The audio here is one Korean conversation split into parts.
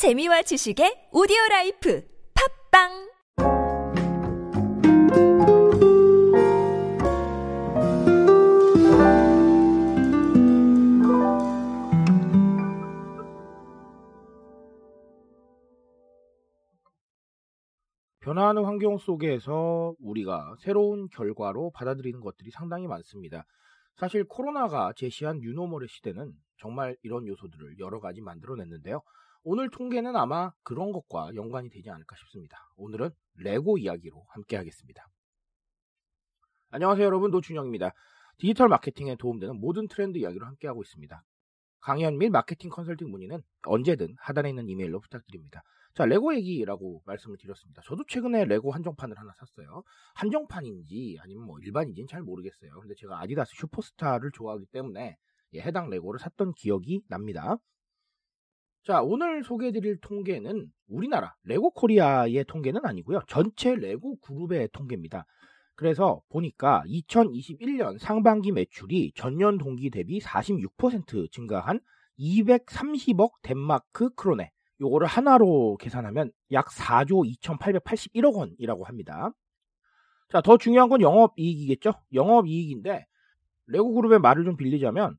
재미와 지식의 오디오 라이프 팝빵 변화하는 환경 속에서 우리가 새로운 결과로 받아들이는 것들이 상당히 많습니다. 사실 코로나가 제시한 new normal의 시대는 정말 이런 요소들을 여러 가지 만들어냈는데요. 오늘 통계는 아마 그런 것과 연관이 되지 않을까 싶습니다. 오늘은 레고 이야기로 함께 하겠습니다. 안녕하세요 여러분 노준영입니다. 디지털 마케팅에 도움되는 모든 트렌드 이야기로 함께 하고 있습니다. 강연 및 마케팅 컨설팅 문의는 언제든 하단에 있는 이메일로 부탁드립니다. 자, 레고 얘기라고 말씀을 드렸습니다. 저도 최근에 레고 한정판을 하나 샀어요. 한정판인지 아니면 뭐 일반인지는 잘 모르겠어요. 근데 제가 아디다스 슈퍼스타를 좋아하기 때문에 예, 해당 레고를 샀던 기억이 납니다. 자, 오늘 소개해드릴 통계는 우리나라 레고 코리아의 통계는 아니고요. 전체 레고 그룹의 통계입니다. 그래서 보니까 2021년 상반기 매출이 전년 동기 대비 46% 증가한 230억 덴마크 크로네. 요거를 원화로 계산하면 약 4조 2,881억 원이라고 합니다. 자, 더 중요한 건 영업이익이겠죠? 영업이익인데, 레고 그룹의 말을 좀 빌리자면,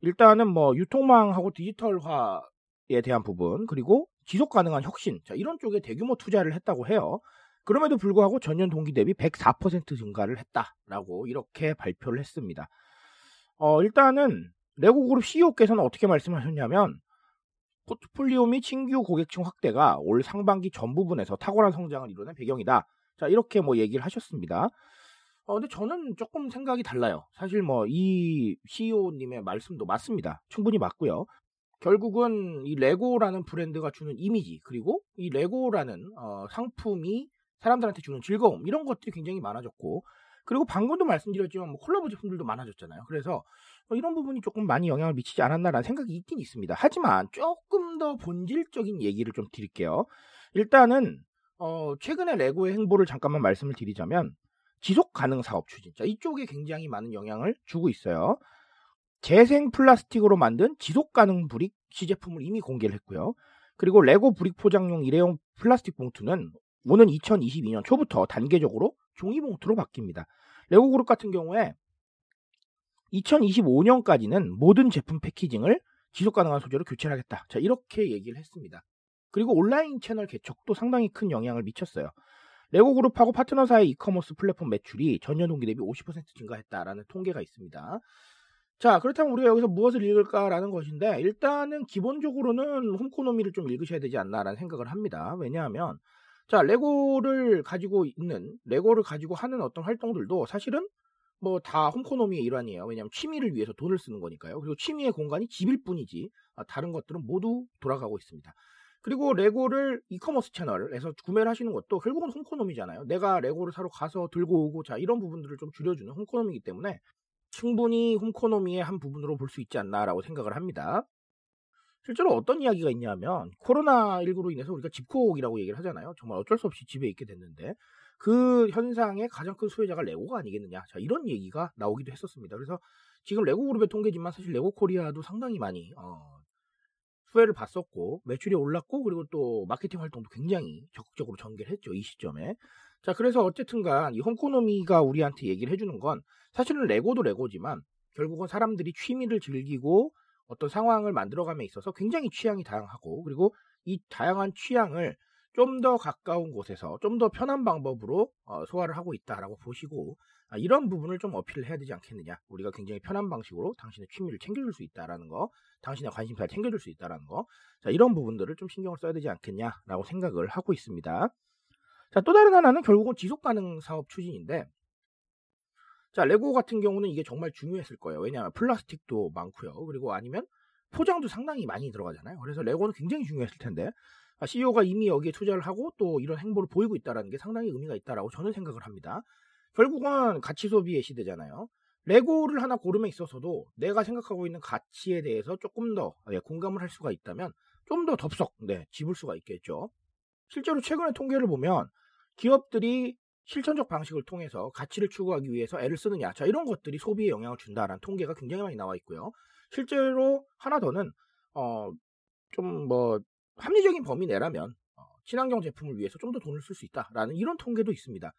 일단은 뭐 유통망하고 디지털화 에 대한 부분, 그리고 지속 가능한 혁신, 자, 이런 쪽에 대규모 투자를 했다고 해요. 그럼에도 불구하고 전년 동기 대비 104% 증가를 했다라고 이렇게 발표를 했습니다. 어, 일단은 레고 그룹 CEO께서는 어떻게 말씀하셨냐면 포트폴리오 및 신규 고객층 확대가 올 상반기 전 부분에서 탁월한 성장을 이루는 배경이다. 자, 이렇게 뭐 얘기를 하셨습니다. 어, 근데 저는 조금 생각이 달라요. 사실 뭐 이 CEO님의 말씀도 맞습니다. 충분히 맞고요. 결국은 이 레고라는 브랜드가 주는 이미지 그리고 이 레고라는 어, 상품이 사람들한테 주는 즐거움 이런 것들이 굉장히 많아졌고 그리고 방금도 말씀드렸지만 뭐 콜라보 제품들도 많아졌잖아요. 그래서 뭐 이런 부분이 조금 많이 영향을 미치지 않았나라는 생각이 있긴 있습니다. 하지만 조금 더 본질적인 얘기를 좀 드릴게요. 일단은 어, 최근에 레고의 행보를 잠깐만 말씀을 드리자면 지속 가능 사업 추진. 자, 이쪽에 굉장히 많은 영향을 주고 있어요. 재생 플라스틱으로 만든 지속 가능 brick 시제품을 이미 공개를 했고요. 그리고 레고 brick 포장용 일회용 플라스틱 봉투는 오는 2022년 초부터 단계적으로 종이 봉투로 바뀝니다. 레고 그룹 같은 경우에 2025년까지는 모든 제품 packaging을 지속 가능한 소재로 교체를 하겠다. 자, 이렇게 얘기를 했습니다. 그리고 온라인 채널 개척도 상당히 큰 영향을 미쳤어요. 레고 그룹하고 파트너사의 이커머스 플랫폼 매출이 전년 동기 대비 50% 증가했다라는 통계가 있습니다. 자, 그렇다면 우리가 여기서 무엇을 읽을까라는 것인데, 일단은 기본적으로는 홈코노미를 좀 읽으셔야 되지 않나라는 생각을 합니다. 왜냐하면, 자, 레고를 가지고 있는, 레고를 가지고 하는 어떤 활동들도 사실은 뭐 다 홈코노미의 일환이에요. 왜냐하면 취미를 위해서 돈을 쓰는 거니까요. 그리고 취미의 공간이 집일 뿐이지, 아, 다른 것들은 모두 돌아가고 있습니다. 그리고 레고를 이커머스 채널에서 구매를 하시는 것도 결국은 홈코노미잖아요. 내가 레고를 사러 가서 들고 오고 자 이런 부분들을 좀 줄여주는 홈코노미이기 때문에 충분히 홈코노미의 한 부분으로 볼 수 있지 않나라고 생각을 합니다. 실제로 어떤 이야기가 있냐면 코로나19로 인해서 우리가 집콕이라고 얘기를 하잖아요. 정말 어쩔 수 없이 집에 있게 됐는데 그 현상의 가장 큰 수혜자가 레고가 아니겠느냐. 자 이런 얘기가 나오기도 했었습니다. 그래서 지금 레고 그룹의 통계지만 사실 레고 코리아도 상당히 많이 어, 수혜를 봤었고 매출이 올랐고 그리고 또 마케팅 활동도 굉장히 적극적으로 전개를 했죠 이 시점에 자 그래서 어쨌든 간 이 homeconomy가 우리한테 얘기를 해주는 건 사실은 레고도 레고지만 결국은 사람들이 취미를 즐기고 어떤 상황을 만들어감에 있어서 굉장히 취향이 다양하고 그리고 이 다양한 취향을 좀 더 가까운 곳에서 좀 더 편한 방법으로 어, 소화를 하고 있다라고 보시고 아, 이런 부분을 좀 어필을 해야 되지 않겠느냐. 우리가 굉장히 편한 방식으로 당신의 취미를 챙겨줄 수 있다라는 거, 당신의 관심사를 챙겨줄 수 있다라는 거, 자 이런 부분들을 좀 신경을 써야 되지 않겠냐라고 생각을 하고 있습니다. 자 또 다른 하나는 결국은 지속 가능 사업 추진인데, 자 레고 같은 경우는 이게 정말 중요했을 거예요. 왜냐하면 플라스틱도 많고요. 그리고 아니면 포장도 상당히 많이 들어가잖아요. 그래서 레고는 굉장히 중요했을 텐데 CEO가 이미 여기에 투자를 하고 또 이런 행보를 보이고 있다는 게 상당히 의미가 있다라고 저는 생각을 합니다. 결국은 가치 소비의 시대잖아요. 레고를 하나 고름에 있어서도 내가 생각하고 있는 가치에 대해서 조금 더 예, 공감을 할 수가 있다면 좀 더 덥석 네, 집을 수가 있겠죠. 실제로 최근의 통계를 보면 기업들이 실천적 방식을 통해서 가치를 추구하기 위해서 애를 쓰느냐, 자 이런 것들이 소비에 영향을 준다라는 통계가 굉장히 많이 나와 있고요. 실제로 하나 더는 어, 좀 뭐 합리적인 범위 내라면 어, 친환경 제품을 위해서 좀 더 돈을 쓸 수 있다라는 이런 통계도 있습니다.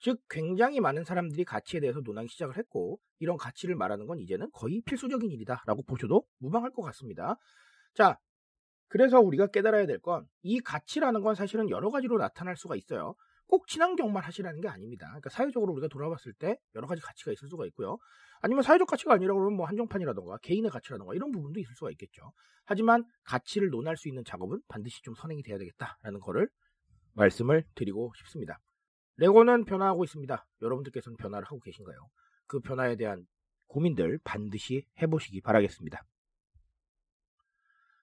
즉 굉장히 많은 사람들이 가치에 대해서 논하기 시작을 했고 이런 가치를 말하는 건 이제는 거의 필수적인 일이다라고 보셔도 무방할 것 같습니다. 자, 그래서 우리가 깨달아야 될 건 이 가치라는 건 사실은 여러 가지로 나타날 수가 있어요. 꼭 친환경만 하시라는 게 아닙니다. 그러니까 사회적으로 우리가 돌아봤을 때 여러 가지 가치가 있을 수가 있고요. 아니면 사회적 가치가 아니라 그러면 뭐 한정판이라던가 개인의 가치라던가 이런 부분도 있을 수가 있겠죠. 하지만 가치를 논할 수 있는 작업은 반드시 좀 선행이 돼야 되겠다라는 거를 말씀을 드리고 싶습니다. 레고는 변화하고 있습니다. 여러분들께서는 변화를 하고 계신가요? 그 변화에 대한 고민들 반드시 해보시기 바라겠습니다.